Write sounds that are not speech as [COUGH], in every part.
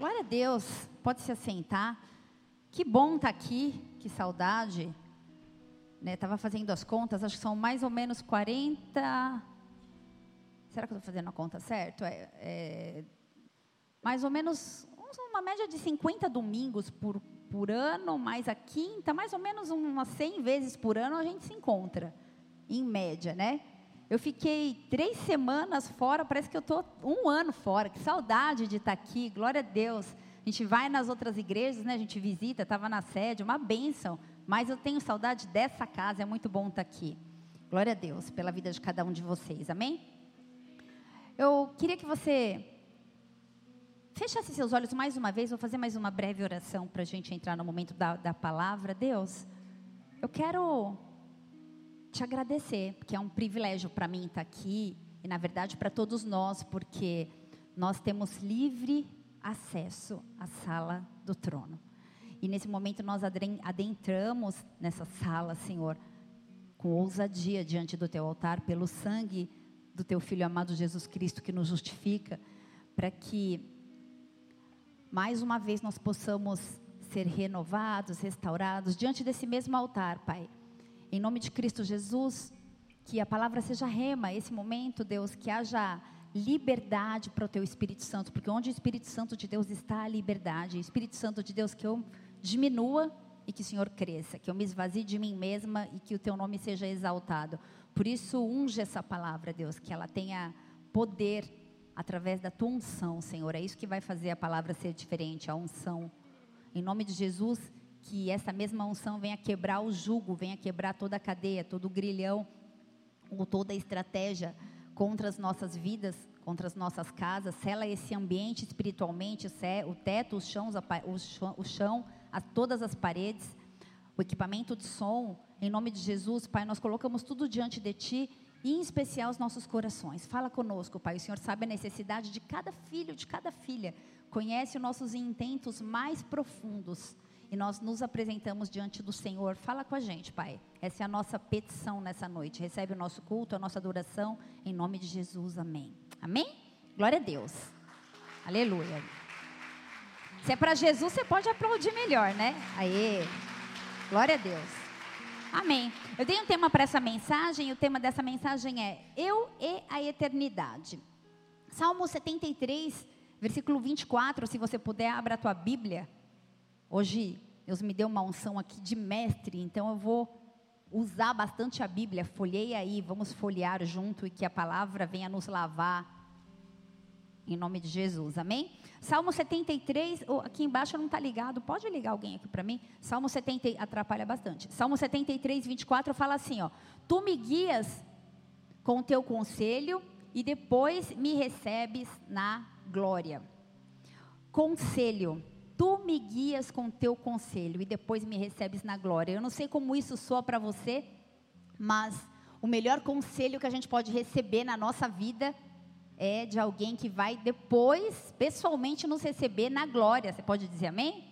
Glória a Deus. Pode se assentar. Que bom estar tá aqui. Que saudade. Né, fazendo as contas, acho que são mais ou menos 40. Será que eu estou fazendo a conta certo? É, é, mais ou menos uma média de 50 domingos por, por ano, mais a quinta, mais ou menos umas 100 vezes por ano a gente se encontra, em média, né? Eu fiquei três semanas fora, parece que eu estou um ano fora. Que saudade de estar aqui, glória a Deus. A gente vai nas outras igrejas, né? A gente visita, estava na sede, uma bênção. Mas eu tenho saudade dessa casa, é muito bom estar aqui. Glória a Deus pela vida de cada um de vocês, amém? Eu queria que você fechasse seus olhos mais uma vez, vou fazer mais uma breve oração para a gente entrar no momento da, da palavra. Deus, eu quero te agradecer, porque é um privilégio para mim estar aqui e, na verdade, para todos nós, porque nós temos livre acesso à sala do trono. E nesse momento nós adentramos nessa sala, Senhor, com ousadia diante do teu altar, pelo sangue do teu filho amado Jesus Cristo que nos justifica, para que mais uma vez nós possamos ser renovados, restaurados diante desse mesmo altar, Pai em nome de Cristo Jesus, que a palavra seja rema esse momento, Deus, que haja liberdade para o teu Espírito Santo, porque onde o Espírito Santo de Deus está, a liberdade. Espírito Santo de Deus, que eu diminua e que o Senhor cresça, que eu me esvazie de mim mesma e que o teu nome seja exaltado. Por isso, unge essa palavra, Deus, que ela tenha poder através da tua unção, Senhor. É isso que vai fazer a palavra ser diferente, a unção. Em nome de Jesus, que essa mesma unção venha quebrar o jugo, venha quebrar toda a cadeia, todo o grilhão, ou toda a estratégia contra as nossas vidas, contra as nossas casas, sela esse ambiente espiritualmente, o teto, os chãos, o chão, a todas as paredes, o equipamento de som, em nome de Jesus, Pai, nós colocamos tudo diante de Ti, e em especial os nossos corações. Fala conosco, Pai, o Senhor sabe a necessidade de cada filho, de cada filha, conhece os nossos intentos mais profundos, e nós nos apresentamos diante do Senhor. Fala com a gente, Pai. Essa é a nossa petição nessa noite. Recebe o nosso culto, a nossa adoração, em nome de Jesus. Amém. Amém? Glória a Deus. Aleluia. Se é para Jesus, você pode aplaudir melhor, né? Aê. Glória a Deus. Amém. Eu tenho um tema para essa mensagem, e o tema dessa mensagem é Eu e a Eternidade. Salmo 73, versículo 24, se você puder, abra a tua Bíblia. Hoje, Deus me deu uma unção aqui de mestre, então eu vou usar bastante a Bíblia. Folhei aí, vamos folhear junto e que a palavra venha nos lavar. Em nome de Jesus, amém? Salmo 73, aqui embaixo não está ligado, pode ligar alguém aqui para mim? Salmo 70, atrapalha bastante. Salmo 73, 24 fala assim: ó, Tu me guias com o teu conselho e depois me recebes na glória. Conselho tu me guias com teu conselho e depois me recebes na glória. Eu não sei como isso soa para você, mas o melhor conselho que a gente pode receber na nossa vida é de alguém que vai depois, pessoalmente, nos receber na glória. Você pode dizer amém?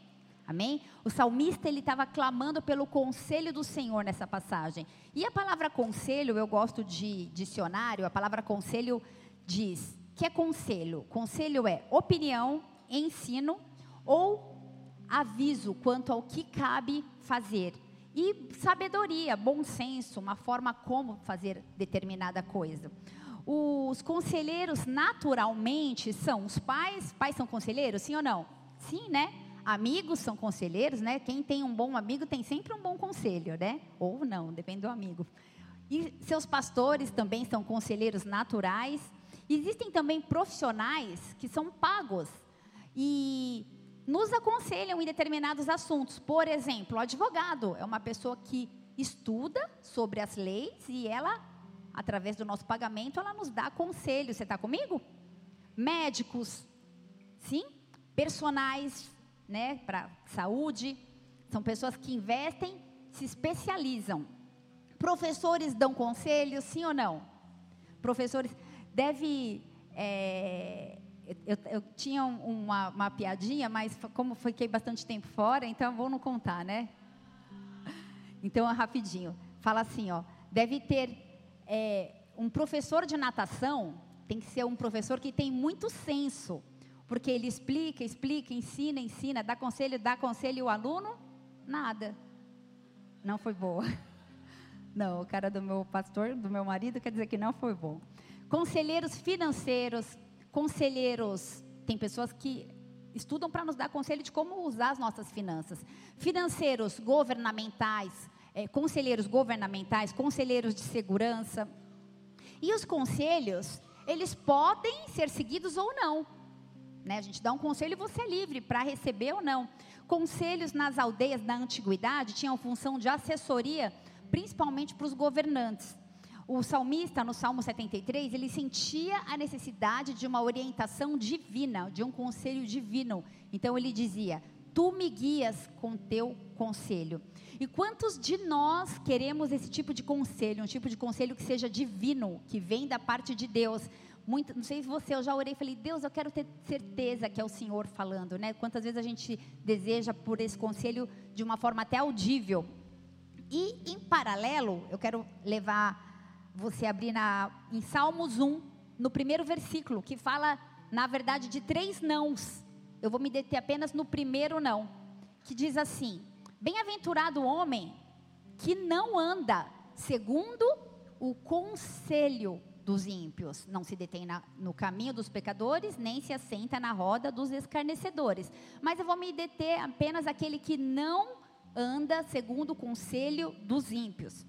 Amém? O salmista ele estava clamando pelo conselho do Senhor nessa passagem. E a palavra conselho, eu gosto de dicionário, a palavra conselho diz que é conselho. Conselho é opinião, ensino ou aviso quanto ao que cabe fazer. E sabedoria, bom senso, uma forma como fazer determinada coisa. Os conselheiros, naturalmente, são os pais. Pais são conselheiros, sim ou não? Sim, né? Amigos são conselheiros, né? Quem tem um bom amigo tem sempre um bom conselho, né? Ou não, depende do amigo. E seus pastores também são conselheiros naturais. Existem também profissionais que são pagos. E nos aconselham em determinados assuntos. Por exemplo, o advogado é uma pessoa que estuda sobre as leis e ela, através do nosso pagamento, ela nos dá conselhos. Você está comigo? Médicos, sim? Personais, né, para saúde. São pessoas que investem, se especializam. Professores dão conselhos, sim ou não? Professores deve é, eu, eu tinha uma, uma, piadinha, mas como fiquei bastante tempo fora, então vou não contar, né? Então, rapidinho. Fala assim, ó. Deve ter é, um professor de natação, tem que ser um professor que tem muito senso. Porque ele explica, explica, ensina, ensina, dá conselho, dá conselho e o aluno, nada. Não foi boa. [LAUGHS] Não, o cara do meu pastor, do meu marido, quer dizer que não foi bom. Conselheiros financeiros, conselheiros, tem pessoas que estudam para nos dar conselho de como usar as nossas finanças. Financeiros governamentais, é, conselheiros governamentais, conselheiros de segurança. E os conselhos, eles podem ser seguidos ou não. Né? A gente dá um conselho e você é livre para receber ou não. Conselhos nas aldeias da antiguidade tinham função de assessoria, principalmente para os governantes. O salmista, no Salmo 73, ele sentia a necessidade de uma orientação divina, de um conselho divino. Então ele dizia: Tu me guias com teu conselho. E quantos de nós queremos esse tipo de conselho, um tipo de conselho que seja divino, que vem da parte de Deus? Muito, não sei se você, eu já orei e falei, Deus, eu quero ter certeza que é o Senhor falando, né? Quantas vezes a gente deseja por esse conselho de uma forma até audível. E em paralelo, eu quero levar você abrir na, em Salmos 1, no primeiro versículo, que fala, na verdade, de três nãos. Eu vou me deter apenas no primeiro não, que diz assim: Bem-aventurado o homem que não anda segundo o conselho dos ímpios, não se detém na, no caminho dos pecadores, nem se assenta na roda dos escarnecedores. Mas eu vou me deter apenas aquele que não anda segundo o conselho dos ímpios.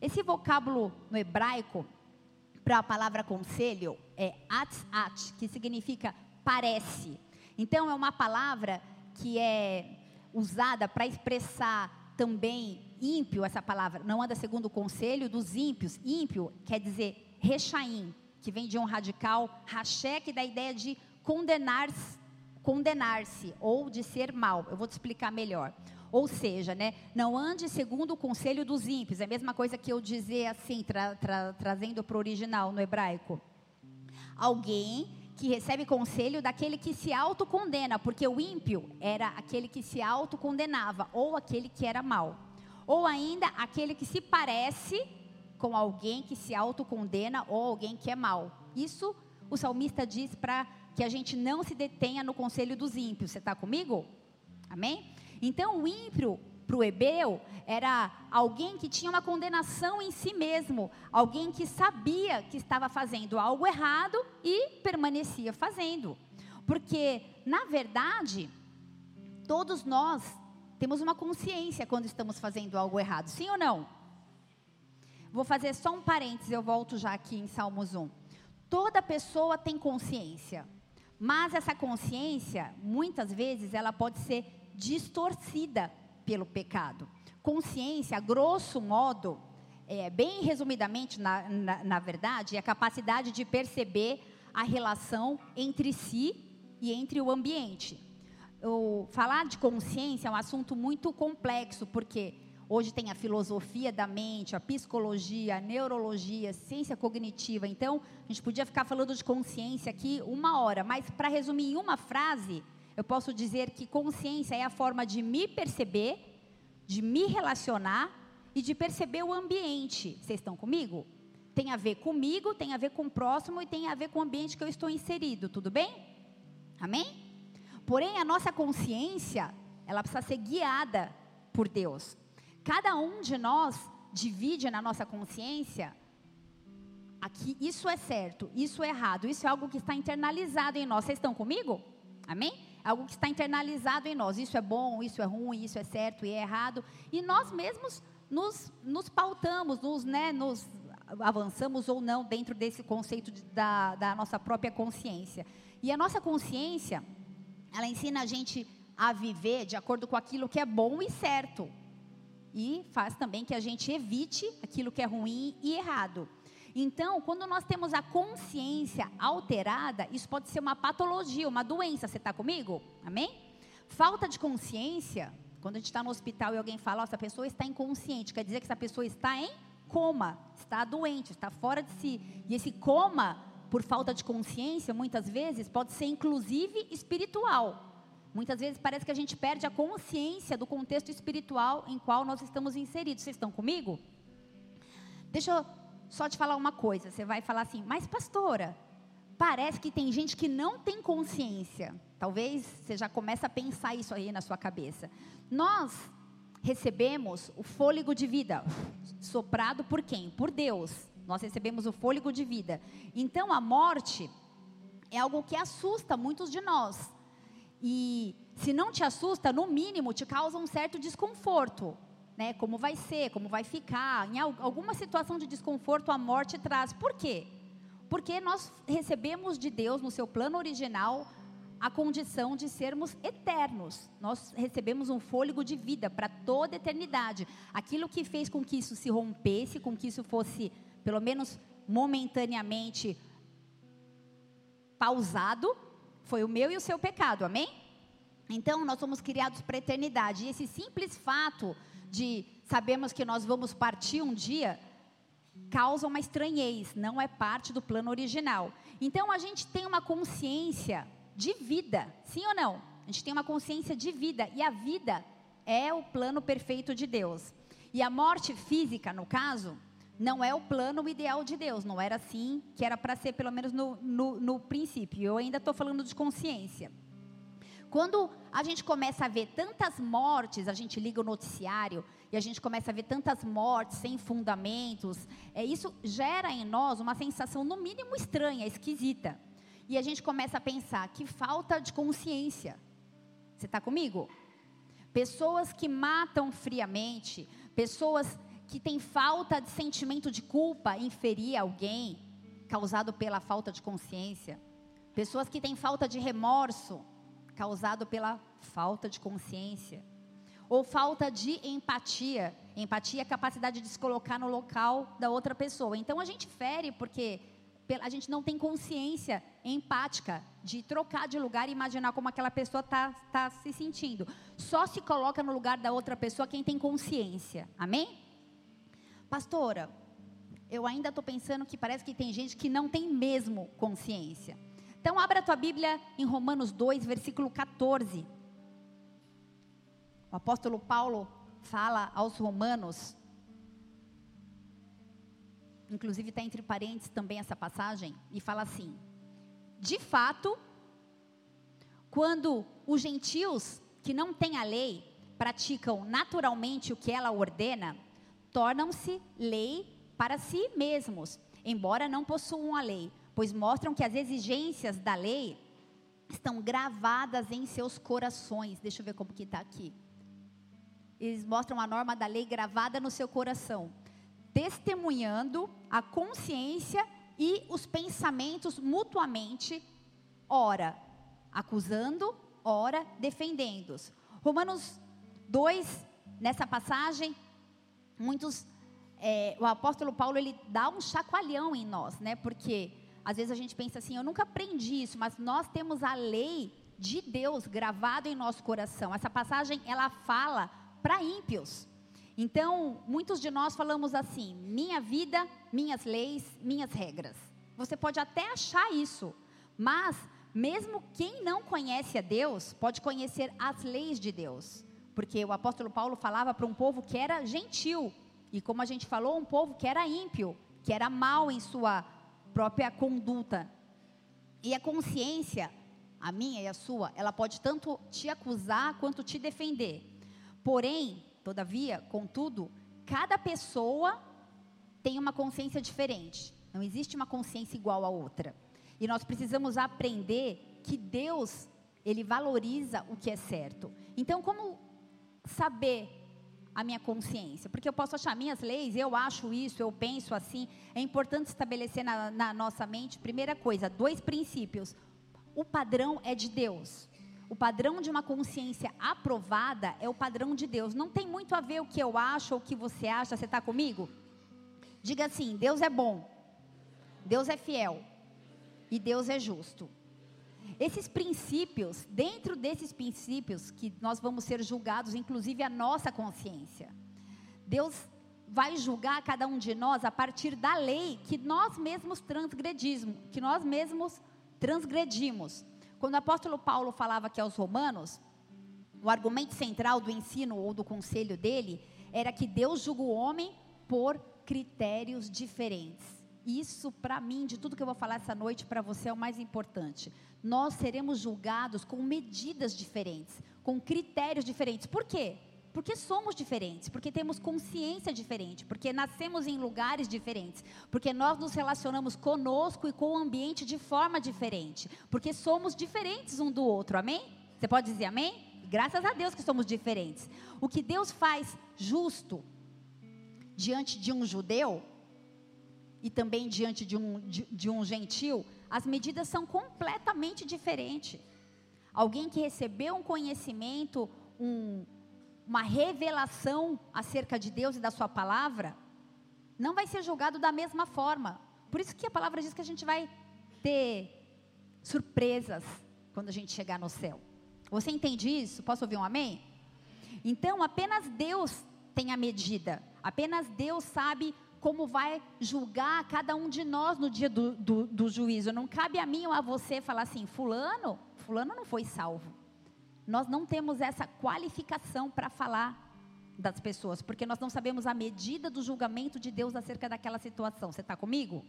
Esse vocábulo no hebraico para a palavra conselho é at-at, que significa parece. Então é uma palavra que é usada para expressar também ímpio, essa palavra, não anda segundo o conselho dos ímpios. Ímpio quer dizer rechaim, que vem de um radical, raché, que dá a ideia de condenar-se condenar ou de ser mal. Eu vou te explicar melhor. Ou seja, né, não ande segundo o conselho dos ímpios. É a mesma coisa que eu dizer assim, tra, tra, trazendo para o original no hebraico. Alguém que recebe conselho daquele que se autocondena, porque o ímpio era aquele que se autocondenava, ou aquele que era mal. Ou ainda aquele que se parece com alguém que se autocondena ou alguém que é mal. Isso o salmista diz para que a gente não se detenha no conselho dos ímpios. Você está comigo? Amém? Então, o ímpio para o hebreu era alguém que tinha uma condenação em si mesmo, alguém que sabia que estava fazendo algo errado e permanecia fazendo. Porque, na verdade, todos nós temos uma consciência quando estamos fazendo algo errado, sim ou não? Vou fazer só um parênteses, eu volto já aqui em Salmos 1. Toda pessoa tem consciência, mas essa consciência, muitas vezes, ela pode ser distorcida pelo pecado. Consciência, grosso modo, é, bem resumidamente, na, na, na verdade, é a capacidade de perceber a relação entre si e entre o ambiente. Falar de consciência é um assunto muito complexo, porque hoje tem a filosofia da mente, a psicologia, a neurologia, a ciência cognitiva. Então, a gente podia ficar falando de consciência aqui uma hora, mas para resumir em uma frase, eu posso dizer que consciência é a forma de me perceber, de me relacionar e de perceber o ambiente. Vocês estão comigo? Tem a ver comigo, tem a ver com o próximo e tem a ver com o ambiente que eu estou inserido, tudo bem? Amém? Porém, a nossa consciência, ela precisa ser guiada por Deus. Cada um de nós divide na nossa consciência aqui, isso é certo, isso é errado, isso é algo que está internalizado em nós. Vocês estão comigo? Amém? Algo que está internalizado em nós. Isso é bom, isso é ruim, isso é certo e é errado. E nós mesmos nos, nos pautamos, nos, né, nos avançamos ou não dentro desse conceito de, da, da nossa própria consciência. E a nossa consciência, ela ensina a gente a viver de acordo com aquilo que é bom e certo. E faz também que a gente evite aquilo que é ruim e errado. Então, quando nós temos a consciência alterada, isso pode ser uma patologia, uma doença. Você está comigo? Amém? Falta de consciência, quando a gente está no hospital e alguém fala, oh, essa pessoa está inconsciente, quer dizer que essa pessoa está em coma, está doente, está fora de si. E esse coma, por falta de consciência, muitas vezes, pode ser inclusive espiritual. Muitas vezes parece que a gente perde a consciência do contexto espiritual em qual nós estamos inseridos. Vocês estão comigo? Deixa eu só te falar uma coisa, você vai falar assim, mas pastora, parece que tem gente que não tem consciência. Talvez você já comece a pensar isso aí na sua cabeça. Nós recebemos o fôlego de vida, soprado por quem? Por Deus. Nós recebemos o fôlego de vida. Então a morte é algo que assusta muitos de nós. E se não te assusta, no mínimo te causa um certo desconforto. Né? Como vai ser, como vai ficar. Em alguma situação de desconforto, a morte traz. Por quê? Porque nós recebemos de Deus, no seu plano original, a condição de sermos eternos. Nós recebemos um fôlego de vida para toda a eternidade. Aquilo que fez com que isso se rompesse, com que isso fosse, pelo menos momentaneamente, pausado, foi o meu e o seu pecado, amém? Então, nós somos criados para a eternidade. E esse simples fato de sabermos que nós vamos partir um dia, causa uma estranhez, não é parte do plano original. Então, a gente tem uma consciência de vida, sim ou não? A gente tem uma consciência de vida, e a vida é o plano perfeito de Deus. E a morte física, no caso, não é o plano ideal de Deus, não era assim que era para ser, pelo menos no, no, no princípio. Eu ainda estou falando de consciência. Quando a gente começa a ver tantas mortes, a gente liga o noticiário e a gente começa a ver tantas mortes sem fundamentos, é, isso gera em nós uma sensação, no mínimo, estranha, esquisita. E a gente começa a pensar que falta de consciência. Você está comigo? Pessoas que matam friamente, pessoas que têm falta de sentimento de culpa em ferir alguém, causado pela falta de consciência. Pessoas que têm falta de remorso, causado pela falta de consciência. Ou falta de empatia. Empatia é a capacidade de se colocar no local da outra pessoa. Então a gente fere porque a gente não tem consciência empática de trocar de lugar e imaginar como aquela pessoa está tá se sentindo. Só se coloca no lugar da outra pessoa quem tem consciência. Amém? Pastora, eu ainda estou pensando que parece que tem gente que não tem mesmo consciência. Então, abra a tua Bíblia em Romanos 2, versículo 14. O apóstolo Paulo fala aos romanos, inclusive está entre parênteses também essa passagem, e fala assim: De fato, quando os gentios que não têm a lei praticam naturalmente o que ela ordena, tornam-se lei para si mesmos, embora não possuam a lei, pois mostram que as exigências da lei estão gravadas em seus corações. Deixa eu ver como que está aqui. Eles mostram a norma da lei gravada no seu coração, testemunhando a consciência e os pensamentos mutuamente, ora acusando, ora defendendo-os. Romanos 2, nessa passagem, muitos é, o apóstolo Paulo ele dá um chacoalhão em nós, né? Porque às vezes a gente pensa assim, eu nunca aprendi isso, mas nós temos a lei de Deus gravado em nosso coração. Essa passagem ela fala para ímpios. Então, muitos de nós falamos assim: minha vida, minhas leis, minhas regras. Você pode até achar isso, mas mesmo quem não conhece a Deus pode conhecer as leis de Deus. Porque o apóstolo Paulo falava para um povo que era gentil. E como a gente falou, um povo que era ímpio, que era mal em sua própria conduta. E a consciência, a minha e a sua, ela pode tanto te acusar quanto te defender. Porém, todavia, contudo, cada pessoa tem uma consciência diferente. Não existe uma consciência igual à outra. E nós precisamos aprender que Deus, ele valoriza o que é certo. Então, como saber a minha consciência, porque eu posso achar minhas leis, eu acho isso, eu penso assim. É importante estabelecer na, na nossa mente, primeira coisa, dois princípios. O padrão é de Deus. O padrão de uma consciência aprovada é o padrão de Deus. Não tem muito a ver o que eu acho ou o que você acha. Você está comigo? Diga assim: Deus é bom, Deus é fiel e Deus é justo. Esses princípios, dentro desses princípios que nós vamos ser julgados, inclusive a nossa consciência. Deus vai julgar cada um de nós a partir da lei que nós mesmos transgredimos, que nós mesmos transgredimos. Quando o apóstolo Paulo falava aqui aos romanos, o argumento central do ensino ou do conselho dele era que Deus julga o homem por critérios diferentes. isso para mim, de tudo que eu vou falar essa noite para você é o mais importante. Nós seremos julgados com medidas diferentes, com critérios diferentes. Por quê? Porque somos diferentes, porque temos consciência diferente, porque nascemos em lugares diferentes, porque nós nos relacionamos conosco e com o ambiente de forma diferente, porque somos diferentes um do outro, amém? Você pode dizer amém? Graças a Deus que somos diferentes. O que Deus faz justo diante de um judeu e também diante de um, de, de um gentil, as medidas são completamente diferentes. Alguém que recebeu um conhecimento, um, uma revelação acerca de Deus e da Sua palavra, não vai ser julgado da mesma forma. Por isso que a palavra diz que a gente vai ter surpresas quando a gente chegar no céu. Você entende isso? Posso ouvir um amém? Então, apenas Deus tem a medida, apenas Deus sabe como vai julgar cada um de nós no dia do, do, do juízo. Não cabe a mim ou a você falar assim: Fulano, Fulano não foi salvo. Nós não temos essa qualificação para falar das pessoas, porque nós não sabemos a medida do julgamento de Deus acerca daquela situação. Você está comigo?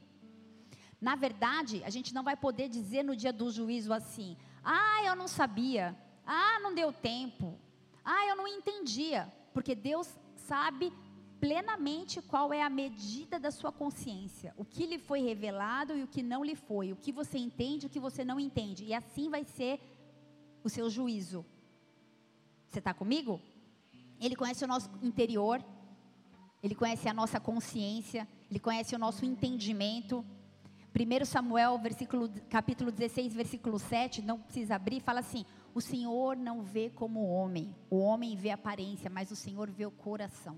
Na verdade, a gente não vai poder dizer no dia do juízo assim: ah, eu não sabia, ah, não deu tempo, ah, eu não entendia, porque Deus sabe plenamente qual é a medida da sua consciência, o que lhe foi revelado e o que não lhe foi, o que você entende e o que você não entende, e assim vai ser o seu juízo. Você está comigo? Ele conhece o nosso interior, ele conhece a nossa consciência, ele conhece o nosso entendimento. 1 Samuel, versículo, capítulo 16, versículo 7, não precisa abrir, fala assim: O Senhor não vê como o homem, o homem vê a aparência, mas o Senhor vê o coração.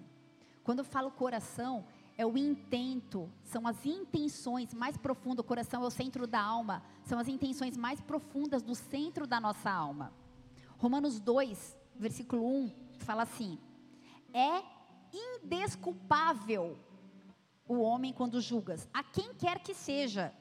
Quando eu falo coração, é o intento, são as intenções mais profundas. O coração é o centro da alma, são as intenções mais profundas do centro da nossa alma. Romanos 2, versículo 1, fala assim: É indesculpável o homem quando julgas, a quem quer que seja,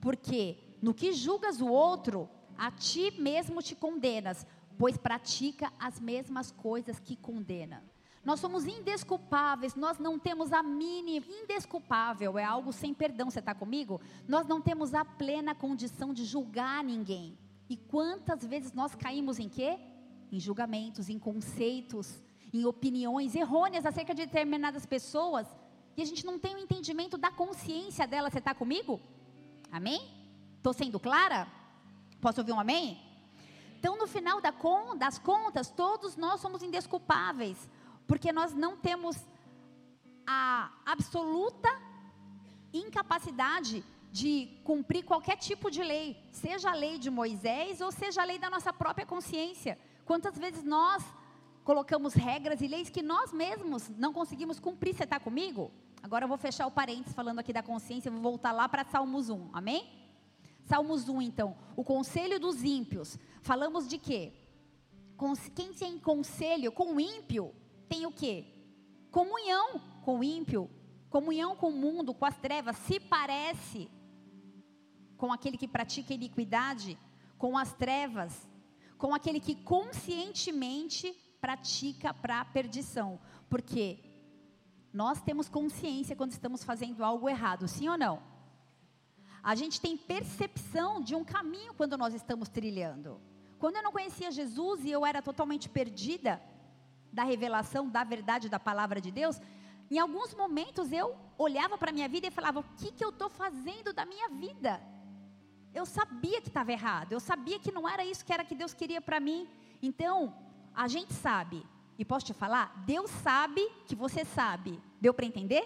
porque no que julgas o outro, a ti mesmo te condenas, pois pratica as mesmas coisas que condena. Nós somos indesculpáveis, nós não temos a mínima. Indesculpável é algo sem perdão, você está comigo? Nós não temos a plena condição de julgar ninguém. E quantas vezes nós caímos em quê? Em julgamentos, em conceitos, em opiniões errôneas acerca de determinadas pessoas. E a gente não tem o entendimento da consciência dela, você está comigo? Amém? Estou sendo clara? Posso ouvir um amém? Então, no final das contas, todos nós somos indesculpáveis porque nós não temos a absoluta incapacidade de cumprir qualquer tipo de lei, seja a lei de Moisés ou seja a lei da nossa própria consciência. Quantas vezes nós colocamos regras e leis que nós mesmos não conseguimos cumprir? Você está comigo? Agora eu vou fechar o parênteses falando aqui da consciência, vou voltar lá para Salmos 1, amém? Salmos 1, então, o conselho dos ímpios. Falamos de quê? Quem tem conselho com o ímpio tem o quê? Comunhão com o ímpio, comunhão com o mundo, com as trevas, se parece com aquele que pratica iniquidade, com as trevas, com aquele que conscientemente pratica para a perdição. Porque nós temos consciência quando estamos fazendo algo errado, sim ou não? A gente tem percepção de um caminho quando nós estamos trilhando. Quando eu não conhecia Jesus e eu era totalmente perdida, da revelação, da verdade da palavra de Deus, em alguns momentos eu olhava para a minha vida e falava: o que, que eu estou fazendo da minha vida? Eu sabia que estava errado, eu sabia que não era isso que era que Deus queria para mim. Então, a gente sabe, e posso te falar, Deus sabe que você sabe. Deu para entender?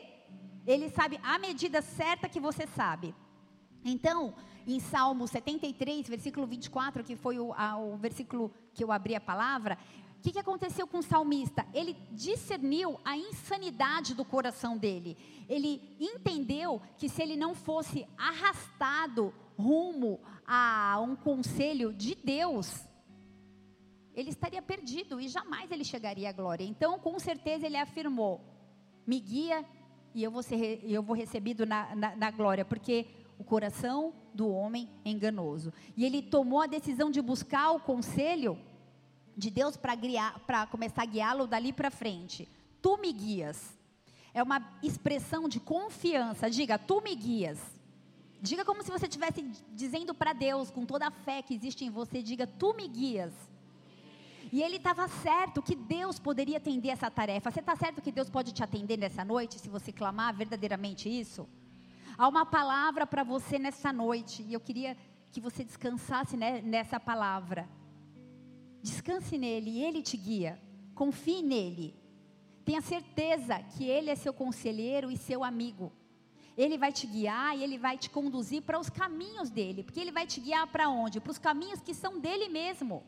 Ele sabe a medida certa que você sabe. Então, em Salmo 73, versículo 24, que foi o, a, o versículo que eu abri a palavra, que, que aconteceu com o salmista? Ele discerniu a insanidade do coração dele. Ele entendeu que se ele não fosse arrastado rumo a um conselho de Deus, ele estaria perdido e jamais ele chegaria à glória. Então, com certeza, ele afirmou: me guia e eu vou, ser, eu vou recebido na, na, na glória, porque o coração do homem é enganoso. E ele tomou a decisão de buscar o conselho de Deus para começar a guiá-lo dali para frente. Tu me guias. É uma expressão de confiança. Diga, tu me guias. Diga como se você estivesse dizendo para Deus, com toda a fé que existe em você, diga: Tu me guias. E ele estava certo que Deus poderia atender essa tarefa. Você está certo que Deus pode te atender nessa noite, se você clamar verdadeiramente isso? Há uma palavra para você nessa noite, e eu queria que você descansasse nessa palavra. Descanse nele, e ele te guia. Confie nele. Tenha certeza que ele é seu conselheiro e seu amigo. Ele vai te guiar e ele vai te conduzir para os caminhos dele, porque ele vai te guiar para onde? Para os caminhos que são dele mesmo.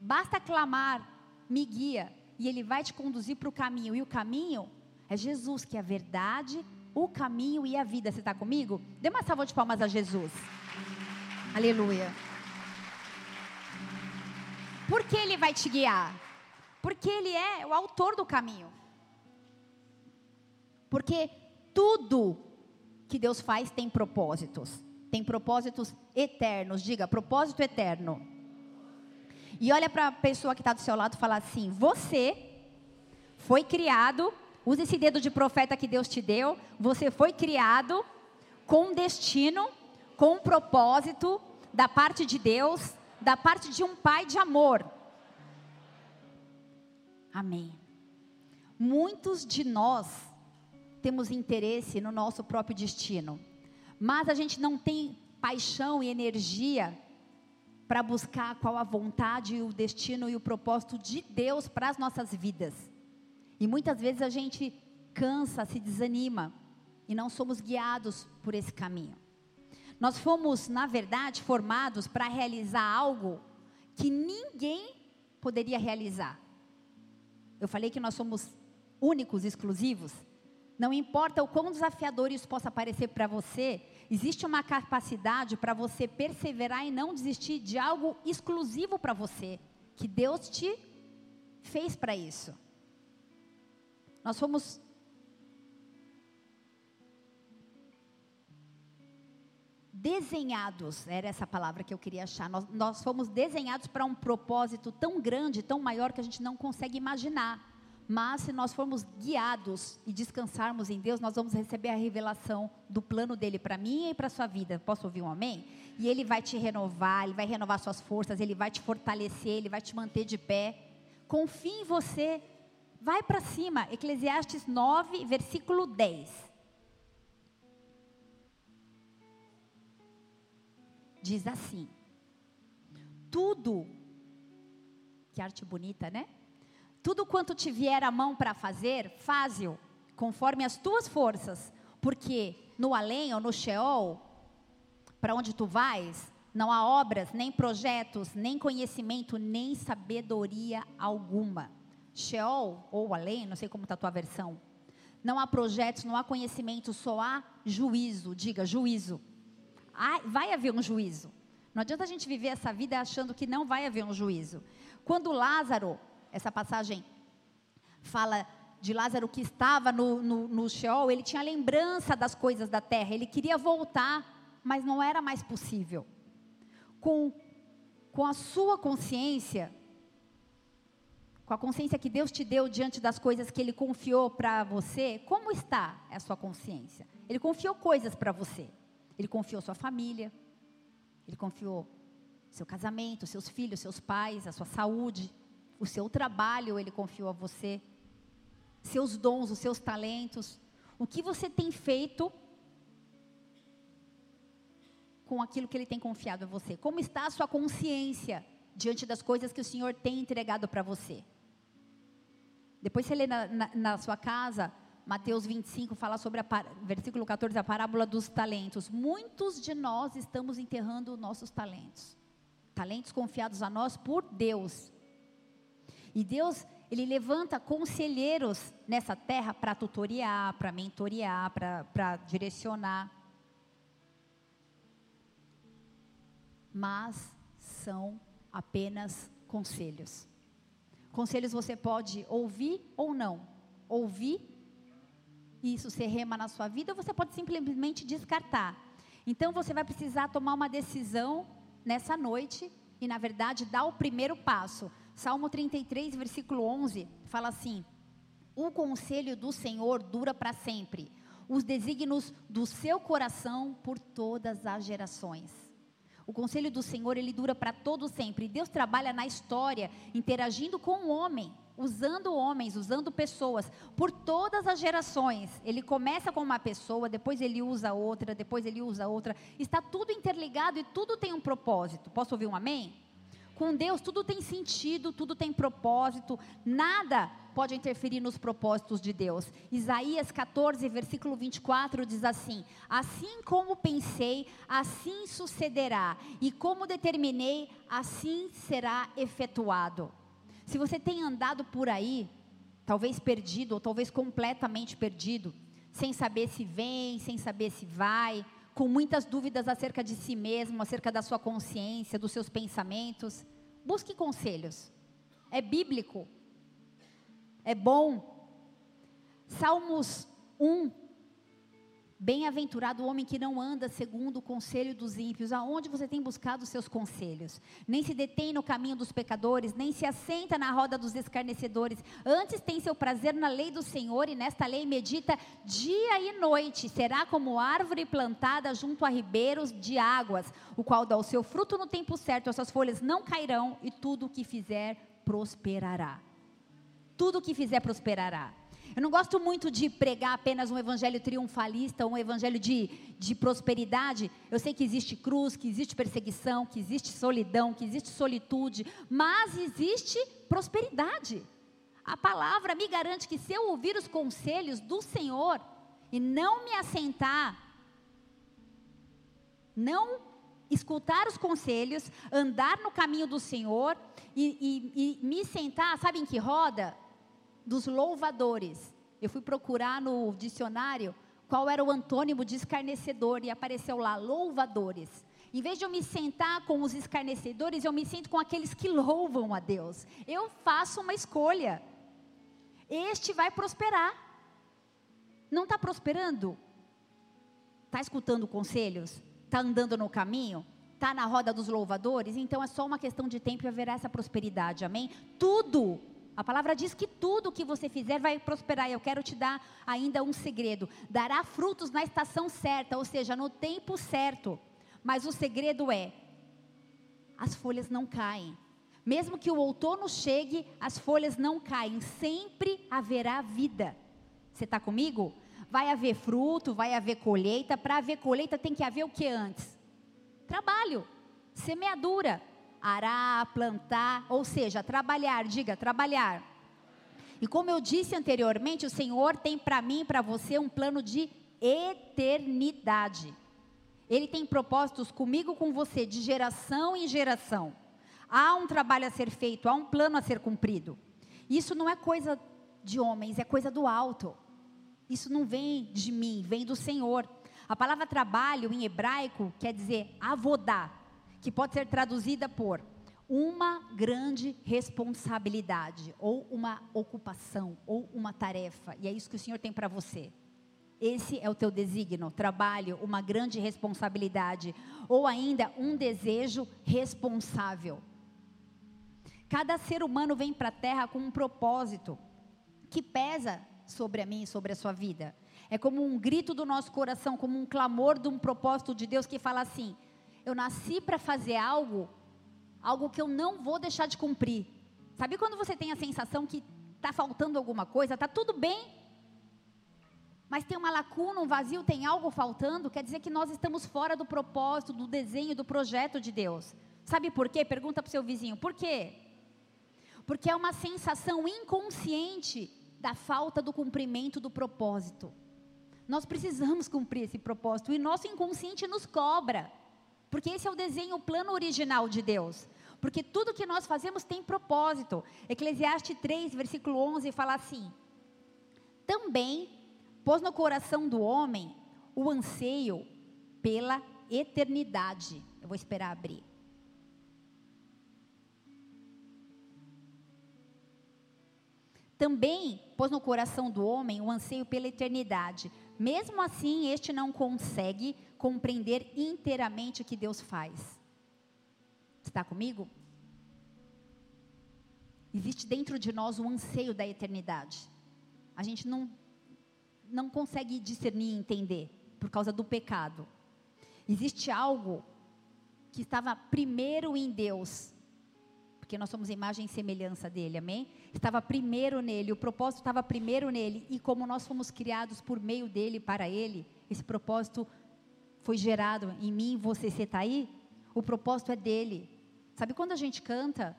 Basta clamar, me guia, e ele vai te conduzir para o caminho. E o caminho é Jesus, que é a verdade, o caminho e a vida. Você está comigo? Dê uma salva de palmas a Jesus. Aleluia. Por que ele vai te guiar? Porque ele é o autor do caminho. Porque tudo que Deus faz tem propósitos. Tem propósitos eternos. Diga, propósito eterno. E olha para a pessoa que está do seu lado e fala assim: Você foi criado, use esse dedo de profeta que Deus te deu. Você foi criado com destino, com propósito da parte de Deus, da parte de um pai de amor. Amém. Muitos de nós temos interesse no nosso próprio destino, mas a gente não tem paixão e energia para buscar qual a vontade, o destino e o propósito de Deus para as nossas vidas. E muitas vezes a gente cansa, se desanima e não somos guiados por esse caminho. Nós fomos, na verdade, formados para realizar algo que ninguém poderia realizar. Eu falei que nós somos únicos, exclusivos. Não importa o quão desafiador isso possa parecer para você, existe uma capacidade para você perseverar e não desistir de algo exclusivo para você, que Deus te fez para isso. Nós fomos desenhados, era essa palavra que eu queria achar. Nós, nós fomos desenhados para um propósito tão grande, tão maior que a gente não consegue imaginar. Mas se nós formos guiados e descansarmos em Deus, nós vamos receber a revelação do plano dele para mim e para sua vida. Posso ouvir um amém? E ele vai te renovar, ele vai renovar suas forças, ele vai te fortalecer, ele vai te manter de pé. Confie em você. Vai para cima. Eclesiastes 9, versículo 10. Diz assim: Tudo, que arte bonita, né? Tudo quanto te vier a mão para fazer, faze-o, conforme as tuas forças, porque no além ou no Sheol, para onde tu vais, não há obras, nem projetos, nem conhecimento, nem sabedoria alguma. Sheol ou além, não sei como está a tua versão. Não há projetos, não há conhecimento, só há juízo. Diga, juízo. Vai haver um juízo. Não adianta a gente viver essa vida achando que não vai haver um juízo. Quando Lázaro essa passagem fala de Lázaro que estava no, no, no Sheol, ele tinha lembrança das coisas da terra, ele queria voltar, mas não era mais possível. Com, com a sua consciência, com a consciência que Deus te deu diante das coisas que Ele confiou para você, como está a sua consciência? Ele confiou coisas para você. Ele confiou sua família, Ele confiou seu casamento, seus filhos, seus pais, a sua saúde o seu trabalho ele confiou a você, seus dons, os seus talentos, o que você tem feito com aquilo que ele tem confiado a você? Como está a sua consciência diante das coisas que o Senhor tem entregado para você? Depois você lê na, na, na, sua casa, Mateus 25 fala sobre a versículo 14, a parábola dos talentos. Muitos de nós estamos enterrando nossos talentos. Talentos confiados a nós por Deus. E Deus, Ele levanta conselheiros nessa terra para tutoriar, para mentorear, para direcionar. Mas são apenas conselhos. Conselhos você pode ouvir ou não. Ouvir, isso ser rema na sua vida, ou você pode simplesmente descartar. Então você vai precisar tomar uma decisão nessa noite e, na verdade, dar o primeiro passo. Salmo 33, versículo 11, fala assim: O conselho do Senhor dura para sempre. os desígnios do seu coração por todas as gerações. O conselho do Senhor, ele dura para todo sempre. Deus trabalha na história, interagindo com o homem, usando homens, usando pessoas, por todas as gerações. Ele começa com uma pessoa, depois ele usa outra, depois ele usa outra. Está tudo interligado e tudo tem um propósito. Posso ouvir um amém? Com Deus tudo tem sentido, tudo tem propósito, nada pode interferir nos propósitos de Deus. Isaías 14, versículo 24 diz assim: Assim como pensei, assim sucederá, e como determinei, assim será efetuado. Se você tem andado por aí, talvez perdido, ou talvez completamente perdido, sem saber se vem, sem saber se vai, com muitas dúvidas acerca de si mesmo, acerca da sua consciência, dos seus pensamentos, busque conselhos. É bíblico. É bom. Salmos 1, Bem-aventurado o homem que não anda segundo o conselho dos ímpios. Aonde você tem buscado os seus conselhos? Nem se detém no caminho dos pecadores, nem se assenta na roda dos escarnecedores. Antes tem seu prazer na lei do Senhor e nesta lei medita dia e noite. Será como árvore plantada junto a ribeiros de águas, o qual dá o seu fruto no tempo certo. Essas folhas não cairão e tudo o que fizer prosperará. Tudo o que fizer prosperará. Eu não gosto muito de pregar apenas um evangelho triunfalista, um evangelho de, de prosperidade. Eu sei que existe cruz, que existe perseguição, que existe solidão, que existe solitude, mas existe prosperidade. A palavra me garante que se eu ouvir os conselhos do Senhor e não me assentar, não escutar os conselhos, andar no caminho do Senhor e, e, e me sentar, sabe em que roda? Dos louvadores. Eu fui procurar no dicionário qual era o antônimo de escarnecedor e apareceu lá, louvadores. Em vez de eu me sentar com os escarnecedores, eu me sinto com aqueles que louvam a Deus. Eu faço uma escolha. Este vai prosperar. Não está prosperando? Está escutando conselhos? Está andando no caminho? Está na roda dos louvadores? Então é só uma questão de tempo e haverá essa prosperidade, amém? Tudo a palavra diz que tudo que você fizer vai prosperar. Eu quero te dar ainda um segredo: dará frutos na estação certa, ou seja, no tempo certo. Mas o segredo é: as folhas não caem. Mesmo que o outono chegue, as folhas não caem. Sempre haverá vida. Você está comigo? Vai haver fruto, vai haver colheita. Para haver colheita tem que haver o que antes? Trabalho, semeadura arar, plantar, ou seja, trabalhar, diga, trabalhar. E como eu disse anteriormente, o Senhor tem para mim e para você um plano de eternidade. Ele tem propósitos comigo, com você, de geração em geração. Há um trabalho a ser feito, há um plano a ser cumprido. Isso não é coisa de homens, é coisa do alto. Isso não vem de mim, vem do Senhor. A palavra trabalho em hebraico quer dizer avodar que pode ser traduzida por uma grande responsabilidade, ou uma ocupação, ou uma tarefa, e é isso que o Senhor tem para você. Esse é o teu desígnio, trabalho, uma grande responsabilidade, ou ainda um desejo responsável. Cada ser humano vem para a terra com um propósito que pesa sobre a mim e sobre a sua vida. É como um grito do nosso coração, como um clamor de um propósito de Deus que fala assim: eu nasci para fazer algo, algo que eu não vou deixar de cumprir. Sabe quando você tem a sensação que está faltando alguma coisa, está tudo bem, mas tem uma lacuna, um vazio, tem algo faltando, quer dizer que nós estamos fora do propósito, do desenho, do projeto de Deus. Sabe por quê? Pergunta para o seu vizinho, por quê? Porque é uma sensação inconsciente da falta do cumprimento do propósito. Nós precisamos cumprir esse propósito e nosso inconsciente nos cobra. Porque esse é o desenho, o plano original de Deus. Porque tudo que nós fazemos tem propósito. Eclesiastes 3, versículo 11 fala assim: Também pôs no coração do homem o anseio pela eternidade. Eu vou esperar abrir. Também pôs no coração do homem o anseio pela eternidade. Mesmo assim, este não consegue compreender inteiramente o que Deus faz. Está comigo? Existe dentro de nós um anseio da eternidade. A gente não não consegue discernir e entender por causa do pecado. Existe algo que estava primeiro em Deus, porque nós somos imagem e semelhança dele, amém? Estava primeiro nele, o propósito estava primeiro nele, e como nós fomos criados por meio dele, para ele, esse propósito foi gerado em mim, você, você está aí? O propósito é dele. Sabe quando a gente canta?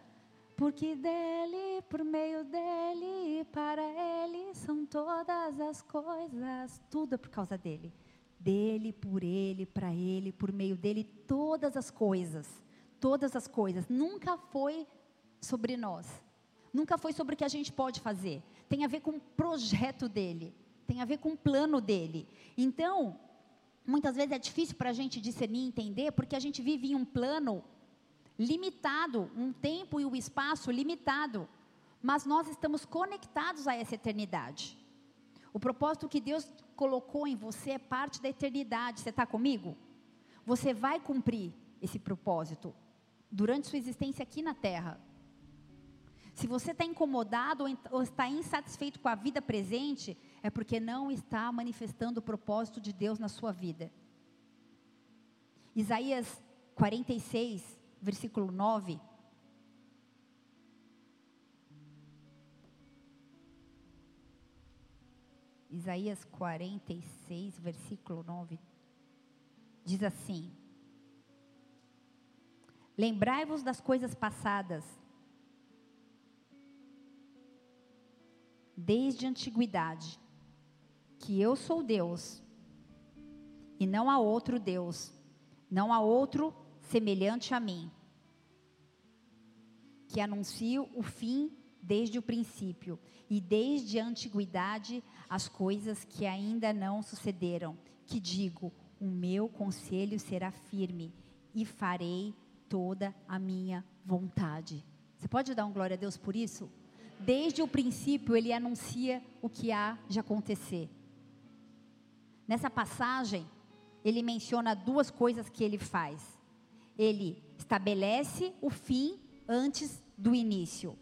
Porque dele, por meio dele, para ele são todas as coisas, tudo é por causa dele. Dele, por ele, para ele, por meio dele, todas as coisas. Todas as coisas. Nunca foi sobre nós. Nunca foi sobre o que a gente pode fazer. Tem a ver com o projeto dele. Tem a ver com o plano dele. Então, muitas vezes é difícil para a gente discernir e entender, porque a gente vive em um plano limitado, um tempo e um espaço limitado. Mas nós estamos conectados a essa eternidade. O propósito que Deus colocou em você é parte da eternidade. Você está comigo? Você vai cumprir esse propósito durante sua existência aqui na Terra. Se você está incomodado ou está insatisfeito com a vida presente, é porque não está manifestando o propósito de Deus na sua vida. Isaías 46, versículo 9. Isaías 46, versículo 9, diz assim: Lembrai-vos das coisas passadas, desde a antiguidade, que eu sou Deus, e não há outro Deus, não há outro semelhante a mim, que anuncio o fim desde o princípio e desde a antiguidade as coisas que ainda não sucederam, que digo, o meu conselho será firme e farei toda a minha vontade. Você pode dar um glória a Deus por isso? Desde o princípio ele anuncia o que há de acontecer. Nessa passagem, ele menciona duas coisas que ele faz. Ele estabelece o fim antes do início.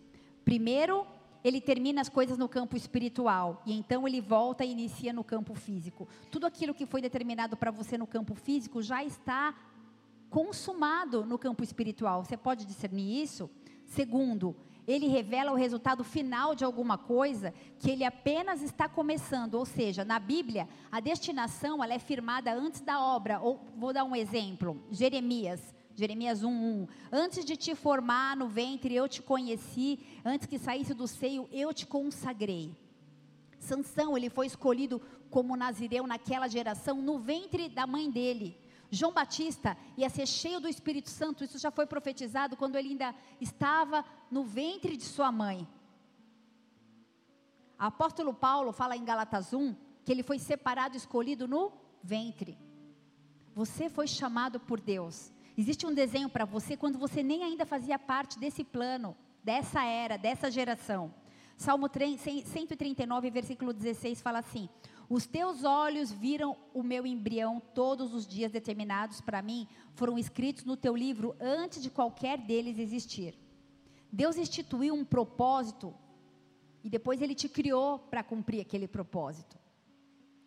Primeiro, ele termina as coisas no campo espiritual e então ele volta e inicia no campo físico. Tudo aquilo que foi determinado para você no campo físico já está consumado no campo espiritual. Você pode discernir isso? Segundo, ele revela o resultado final de alguma coisa que ele apenas está começando, ou seja, na Bíblia, a destinação ela é firmada antes da obra. Ou vou dar um exemplo, Jeremias, Jeremias 1:1. Antes de te formar no ventre eu te conheci, antes que saísse do seio eu te consagrei. Sansão, ele foi escolhido como nazireu naquela geração no ventre da mãe dele. João Batista ia ser cheio do Espírito Santo, isso já foi profetizado quando ele ainda estava no ventre de sua mãe. O apóstolo Paulo fala em Galatas 1 que ele foi separado, escolhido no ventre. Você foi chamado por Deus. Existe um desenho para você quando você nem ainda fazia parte desse plano, dessa era, dessa geração. Salmo 139, versículo 16 fala assim: os teus olhos viram o meu embrião, todos os dias determinados para mim foram escritos no teu livro antes de qualquer deles existir. Deus instituiu um propósito e depois ele te criou para cumprir aquele propósito.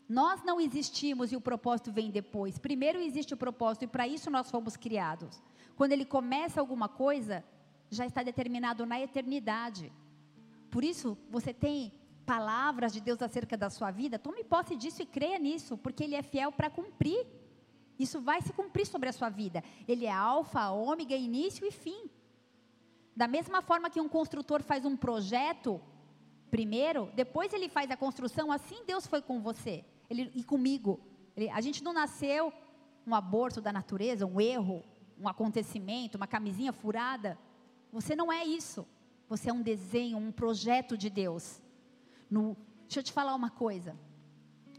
Nós não existimos e o propósito vem depois. Primeiro existe o propósito e para isso nós fomos criados. Quando ele começa alguma coisa, já está determinado na eternidade. Por isso, você tem palavras de Deus acerca da sua vida, tome posse disso e creia nisso, porque Ele é fiel para cumprir. Isso vai se cumprir sobre a sua vida. Ele é alfa, ômega, início e fim. Da mesma forma que um construtor faz um projeto, primeiro, depois ele faz a construção, assim Deus foi com você ele, e comigo. Ele, a gente não nasceu um aborto da natureza, um erro, um acontecimento, uma camisinha furada. Você não é isso. Você é um desenho, um projeto de Deus. No, deixa eu te falar uma coisa.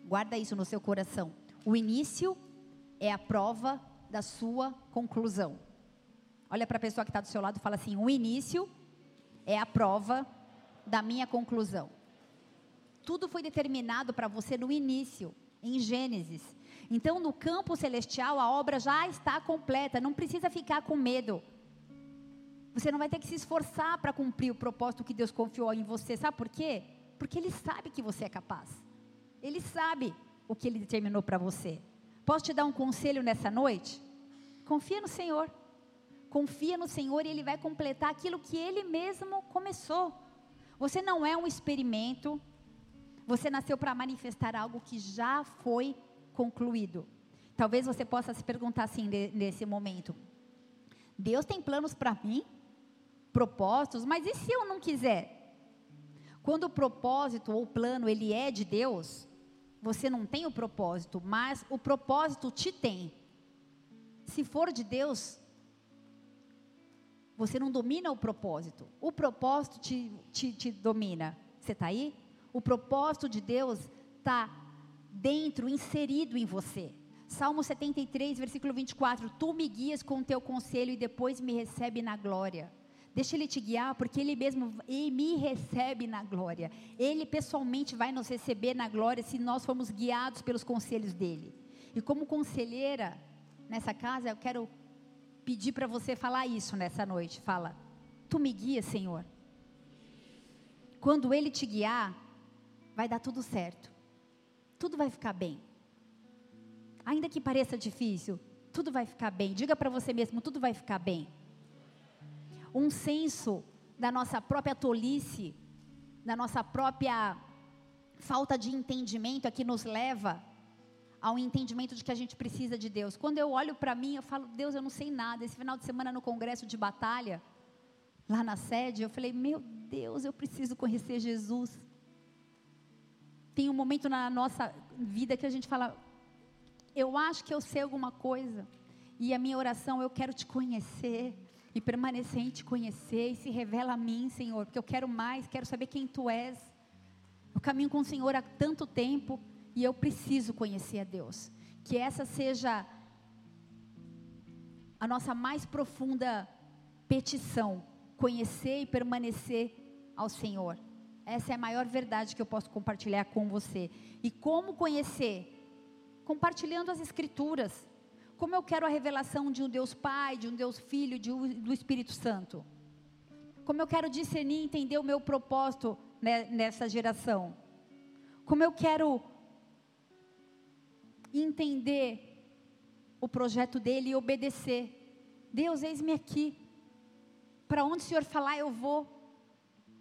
Guarda isso no seu coração. O início é a prova da sua conclusão. Olha para a pessoa que está do seu lado e fala assim: o início é a prova da minha conclusão. Tudo foi determinado para você no início, em Gênesis. Então, no campo celestial, a obra já está completa, não precisa ficar com medo. Você não vai ter que se esforçar para cumprir o propósito que Deus confiou em você. Sabe por quê? Porque Ele sabe que você é capaz. Ele sabe o que ele determinou para você. Posso te dar um conselho nessa noite? Confia no Senhor. Confia no Senhor e Ele vai completar aquilo que Ele mesmo começou. Você não é um experimento, você nasceu para manifestar algo que já foi concluído. Talvez você possa se perguntar assim nesse momento: Deus tem planos para mim? Propósitos, mas e se eu não quiser? Quando o propósito ou o plano ele é de Deus, você não tem o propósito, mas o propósito te tem. Se for de Deus, você não domina o propósito. O propósito te, te, te domina. Você está aí? O propósito de Deus está dentro, inserido em você. Salmo 73, versículo 24: Tu me guias com o teu conselho e depois me recebe na glória. Deixa Ele te guiar, porque Ele mesmo me recebe na glória. Ele pessoalmente vai nos receber na glória se nós formos guiados pelos conselhos dEle. E como conselheira nessa casa, eu quero pedir para você falar isso nessa noite. Fala, tu me guias, Senhor. Quando Ele te guiar, vai dar tudo certo. Tudo vai ficar bem. Ainda que pareça difícil, tudo vai ficar bem. Diga para você mesmo, tudo vai ficar bem. Um senso da nossa própria tolice, da nossa própria falta de entendimento é que nos leva ao entendimento de que a gente precisa de Deus. Quando eu olho para mim, eu falo, Deus, eu não sei nada. Esse final de semana no congresso de batalha, lá na sede, eu falei, meu Deus, eu preciso conhecer Jesus. Tem um momento na nossa vida que a gente fala, eu acho que eu sei alguma coisa. E a minha oração, eu quero te conhecer e permanecer em te conhecer e se revela a mim, Senhor, porque eu quero mais, quero saber quem tu és. Eu caminho com o Senhor há tanto tempo e eu preciso conhecer a Deus. Que essa seja a nossa mais profunda petição, conhecer e permanecer ao Senhor. Essa é a maior verdade que eu posso compartilhar com você. E como conhecer? Compartilhando as Escrituras. Como eu quero a revelação de um Deus Pai, de um Deus Filho, de um, do Espírito Santo? Como eu quero discernir e entender o meu propósito nessa geração? Como eu quero entender o projeto dele e obedecer. Deus, eis-me aqui. Para onde o Senhor falar, eu vou.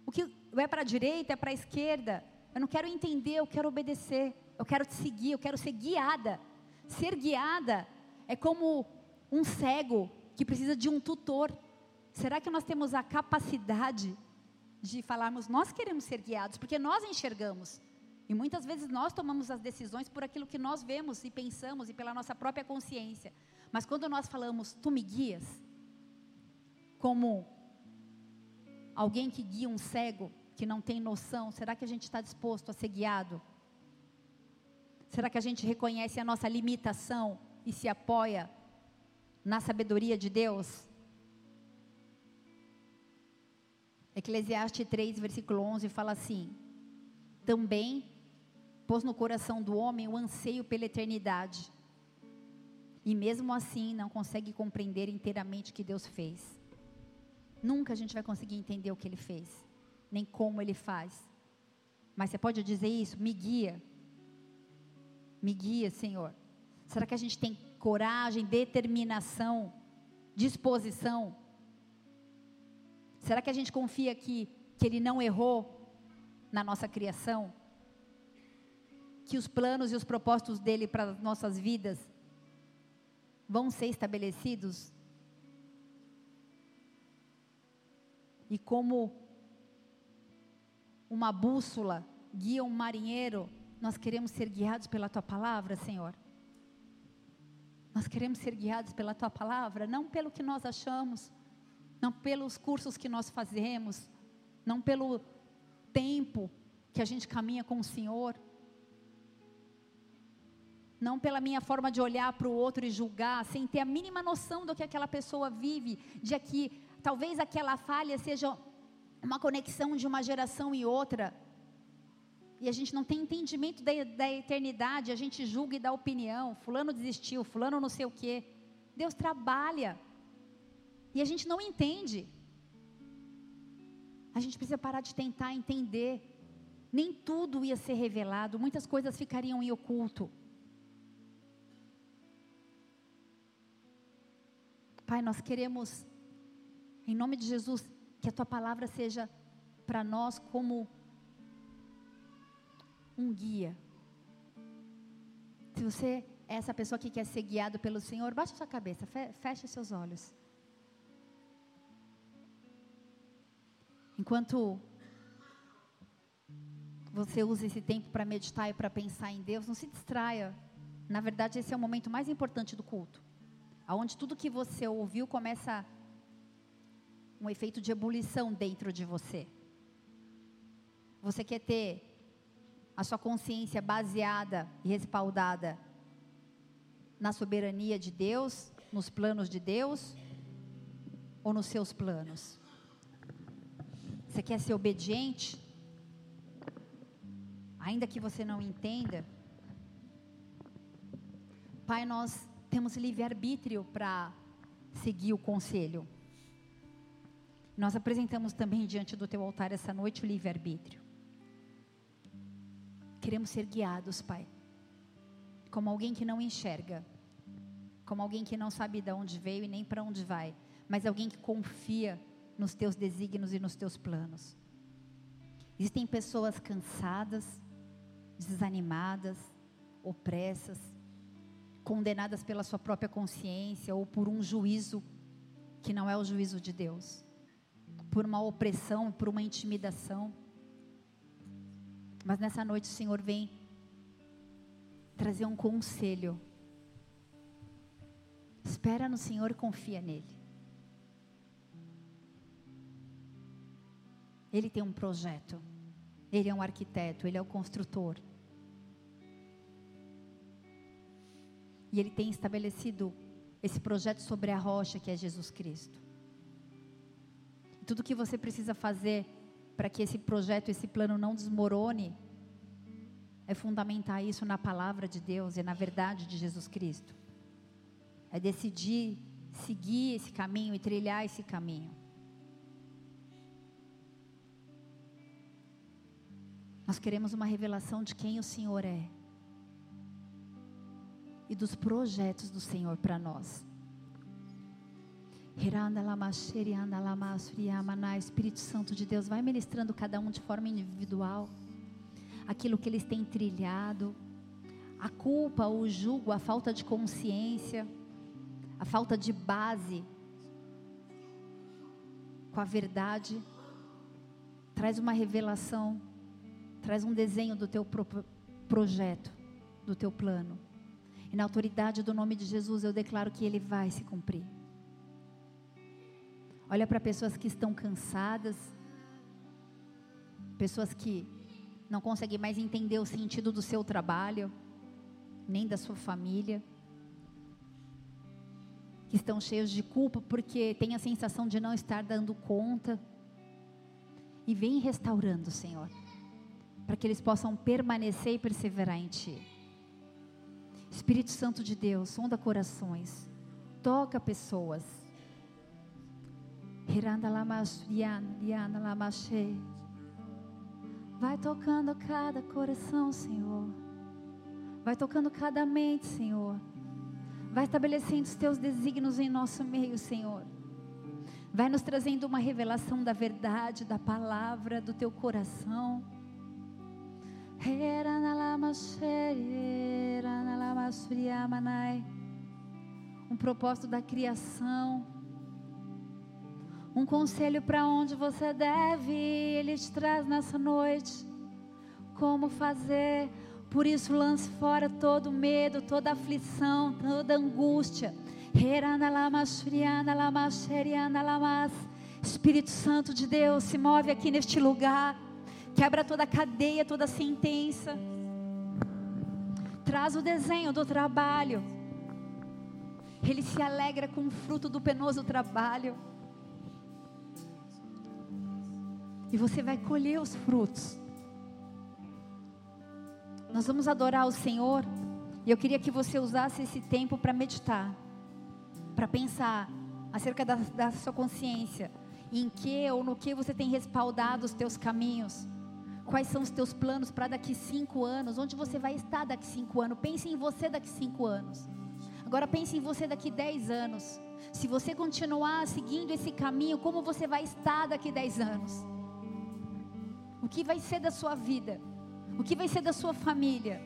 O que é para a direita, é para a esquerda. Eu não quero entender, eu quero obedecer. Eu quero te seguir, eu quero ser guiada. Ser guiada é como um cego que precisa de um tutor. Será que nós temos a capacidade de falarmos, nós queremos ser guiados, porque nós enxergamos. E muitas vezes nós tomamos as decisões por aquilo que nós vemos e pensamos e pela nossa própria consciência. Mas quando nós falamos, tu me guias, como alguém que guia um cego que não tem noção, será que a gente está disposto a ser guiado? Será que a gente reconhece a nossa limitação e se apoia na sabedoria de Deus? Eclesiastes 3, versículo 11 fala assim: Também pôs no coração do homem o anseio pela eternidade. E mesmo assim não consegue compreender inteiramente o que Deus fez. Nunca a gente vai conseguir entender o que Ele fez, nem como Ele faz. Mas você pode dizer isso? Me guia. Me guia, Senhor. Será que a gente tem coragem, determinação, disposição? Será que a gente confia que, que Ele não errou na nossa criação? que os planos e os propósitos dele para as nossas vidas vão ser estabelecidos? E como uma bússola guia um marinheiro, nós queremos ser guiados pela tua palavra, Senhor. Nós queremos ser guiados pela tua palavra, não pelo que nós achamos, não pelos cursos que nós fazemos, não pelo tempo que a gente caminha com o Senhor, não pela minha forma de olhar para o outro e julgar, sem ter a mínima noção do que aquela pessoa vive, de que talvez aquela falha seja uma conexão de uma geração e outra, e a gente não tem entendimento da, da eternidade, a gente julga e dá opinião, fulano desistiu, fulano não sei o quê. Deus trabalha, e a gente não entende. A gente precisa parar de tentar entender Nem tudo ia ser revelado, muitas coisas ficariam em oculto. Pai, nós queremos, em nome de Jesus, que a tua palavra seja para nós como um guia. Se você é essa pessoa que quer ser guiado pelo Senhor, baixe a sua cabeça, feche seus olhos. Enquanto você usa esse tempo para meditar e para pensar em Deus, não se distraia. Na verdade, esse é o momento mais importante do culto. Aonde tudo que você ouviu começa um efeito de ebulição dentro de você. Você quer ter a sua consciência baseada e respaldada na soberania de Deus, nos planos de Deus ou nos seus planos? Você quer ser obediente? Ainda que você não entenda. Pai, nós temos livre-arbítrio para seguir o conselho. Nós apresentamos também diante do teu altar essa noite o livre-arbítrio. Queremos ser guiados, Pai, como alguém que não enxerga, como alguém que não sabe de onde veio e nem para onde vai, mas alguém que confia nos teus desígnios e nos teus planos. Existem pessoas cansadas, desanimadas, opressas, condenadas pela sua própria consciência ou por um juízo que não é o juízo de Deus, por uma opressão, por uma intimidação. Mas nessa noite o Senhor vem trazer um conselho. Espera no Senhor confia nele. Ele tem um projeto. Ele é um arquiteto, ele é o construtor. E ele tem estabelecido esse projeto sobre a rocha que é Jesus Cristo. tudo que você precisa fazer para que esse projeto, esse plano não desmorone, é fundamentar isso na palavra de Deus e na verdade de Jesus Cristo. É decidir seguir esse caminho e trilhar esse caminho. Nós queremos uma revelação de quem o Senhor é e dos projetos do Senhor para nós. Espírito Santo de Deus, vai ministrando cada um de forma individual aquilo que eles têm trilhado, a culpa, o jugo, a falta de consciência, a falta de base com a verdade, traz uma revelação Traz um desenho do teu pro projeto, do teu plano. E na autoridade do nome de Jesus eu declaro que ele vai se cumprir. Olha para pessoas que estão cansadas, pessoas que não conseguem mais entender o sentido do seu trabalho, nem da sua família, que estão cheios de culpa porque têm a sensação de não estar dando conta. E vem restaurando, Senhor para que eles possam permanecer e perseverar em Ti. Espírito Santo de Deus, sonda corações, toca pessoas. Vai tocando cada coração, Senhor. Vai tocando cada mente, Senhor. Vai estabelecendo os teus desígnios em nosso meio, Senhor. Vai nos trazendo uma revelação da verdade, da palavra, do teu coração. Um propósito da criação. Um conselho para onde você deve. Ele te traz nessa noite. Como fazer. Por isso, lance fora todo medo, toda aflição, toda angústia. Espírito Santo de Deus, se move aqui neste lugar. Quebra toda cadeia, toda sentença. Traz o desenho do trabalho. Ele se alegra com o fruto do penoso trabalho. E você vai colher os frutos. Nós vamos adorar o Senhor. E eu queria que você usasse esse tempo para meditar, para pensar acerca da, da sua consciência, em que ou no que você tem respaldado os teus caminhos Quais são os teus planos para daqui cinco anos? Onde você vai estar daqui cinco anos? Pense em você daqui cinco anos. Agora pense em você daqui dez anos. Se você continuar seguindo esse caminho, como você vai estar daqui dez anos? O que vai ser da sua vida? O que vai ser da sua família?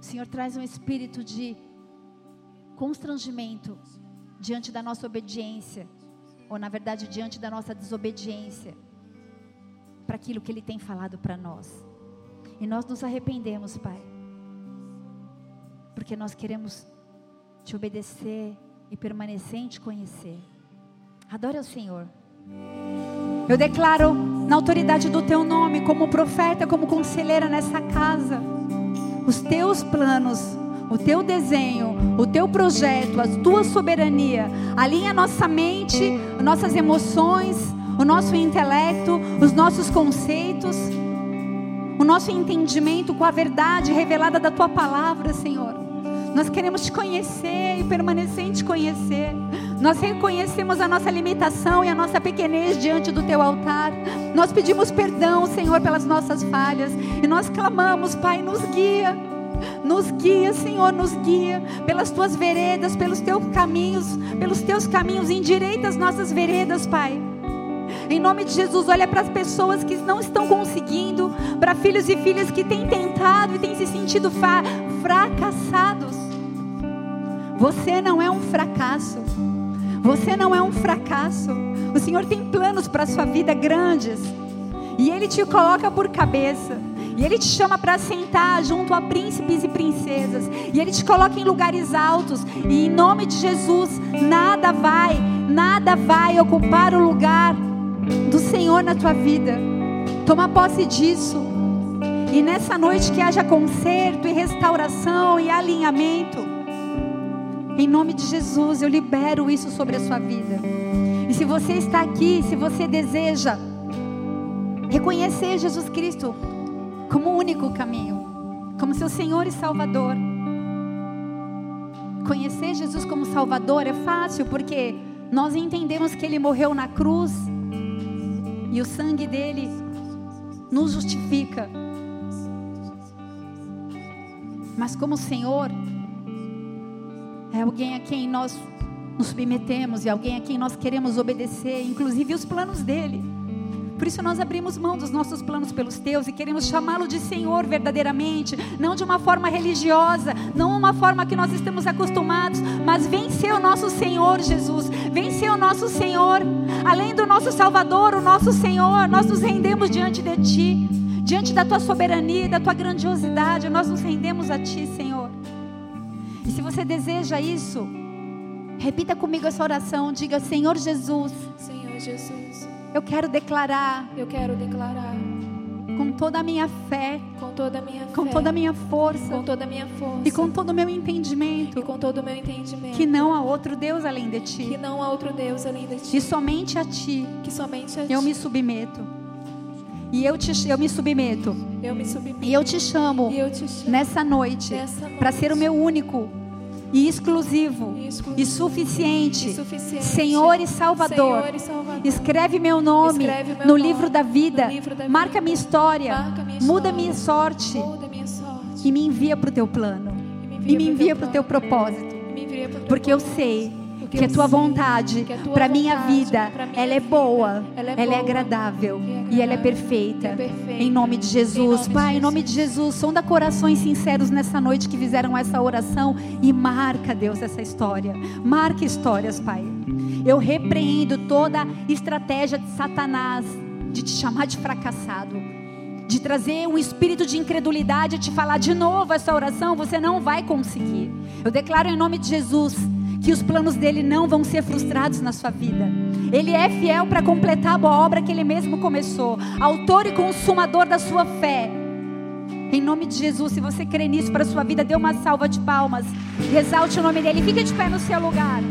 O Senhor traz um espírito de constrangimento diante da nossa obediência, ou na verdade diante da nossa desobediência para aquilo que Ele tem falado para nós. E nós nos arrependemos, Pai, porque nós queremos te obedecer e permanecer em te conhecer. Adore ao Senhor. Eu declaro na autoridade do teu nome, como profeta, como conselheira nessa casa, os teus planos, o teu desenho, o teu projeto, a tua soberania. Alinha nossa mente, nossas emoções, o nosso intelecto, os nossos conceitos, o nosso entendimento com a verdade revelada da tua palavra, Senhor. Nós queremos te conhecer e permanecer em te conhecer. Nós reconhecemos a nossa limitação e a nossa pequenez diante do teu altar. Nós pedimos perdão, Senhor, pelas nossas falhas. E nós clamamos, Pai, nos guia. Nos guia, Senhor, nos guia pelas tuas veredas, pelos teus caminhos, pelos teus caminhos, endireita as nossas veredas, Pai. Em nome de Jesus, olha para as pessoas que não estão conseguindo, para filhos e filhas que têm tentado e têm se sentido fracassados. Você não é um fracasso. Você não é um fracasso. O Senhor tem planos para a sua vida grandes. E Ele te coloca por cabeça. E Ele te chama para sentar junto a príncipes e princesas. E Ele te coloca em lugares altos. E em nome de Jesus, nada vai, nada vai ocupar o lugar do Senhor na tua vida. Toma posse disso. E nessa noite que haja conserto e restauração e alinhamento. Em nome de Jesus, eu libero isso sobre a sua vida. E se você está aqui, se você deseja reconhecer Jesus Cristo como o único caminho, como seu Senhor e Salvador. Conhecer Jesus como Salvador é fácil porque nós entendemos que Ele morreu na cruz e o sangue dele nos justifica. Mas como Senhor, é alguém a quem nós nos submetemos e alguém a quem nós queremos obedecer, inclusive os planos dele. Por isso nós abrimos mão dos nossos planos pelos teus e queremos chamá-lo de Senhor verdadeiramente, não de uma forma religiosa, não uma forma que nós estamos acostumados, mas vem ser o nosso Senhor Jesus, vem ser o nosso Senhor, além do nosso Salvador, o nosso Senhor, nós nos rendemos diante de Ti, diante da Tua soberania, da Tua grandiosidade, nós nos rendemos a Ti, Senhor. E se você deseja isso, repita comigo essa oração, diga Senhor Jesus. Senhor Jesus. Eu quero declarar. Eu quero declarar. Com toda a minha fé. Com toda a minha com fé. toda a minha força. Com toda a minha força. E com todo o meu entendimento. E com todo o meu entendimento. Que não há outro Deus além de ti. Que não há outro Deus além de ti. E somente a ti. Que somente a ti. Eu me submeto. E eu, te, eu me submeto. Eu me submeto. E eu te chamo, eu te chamo nessa noite, noite para ser o meu único e exclusivo, e, exclusivo, e, suficiente, e suficiente, Senhor e Salvador. Senhor e Salvador. Escreve meu nome Escreve meu no, nome livro da vida, livro da marca vida. minha história, Marca minha muda história. minha sorte, Muda minha sorte. e me envia para o teu plano E me envia para o teu plano. propósito, teu porque eu sei que a tua vontade para minha vida, pra minha ela é boa, ela é ela é agradável e e ela é perfeita. e é. Em nome de Jesus, Pai, em nome de Jesus, sonda corações sinceros nessa noite que fizeram essa oração e marca, Deus, essa história. Marca histórias, Pai. Eu repreendo toda estratégia de Satanás de te chamar de fracassado, de trazer um espírito de incredulidade, de te falar de novo essa oração, você não vai conseguir. Eu declaro em nome de Jesus que os planos dele não vão ser frustrados na sua vida. Ele é fiel para completar a boa obra que ele mesmo começou, autor e consumador da sua fé. Em nome de Jesus, se você crê nisso para a sua vida, dê uma salva de palmas. Exalte o nome dele. Fique de pé no seu lugar.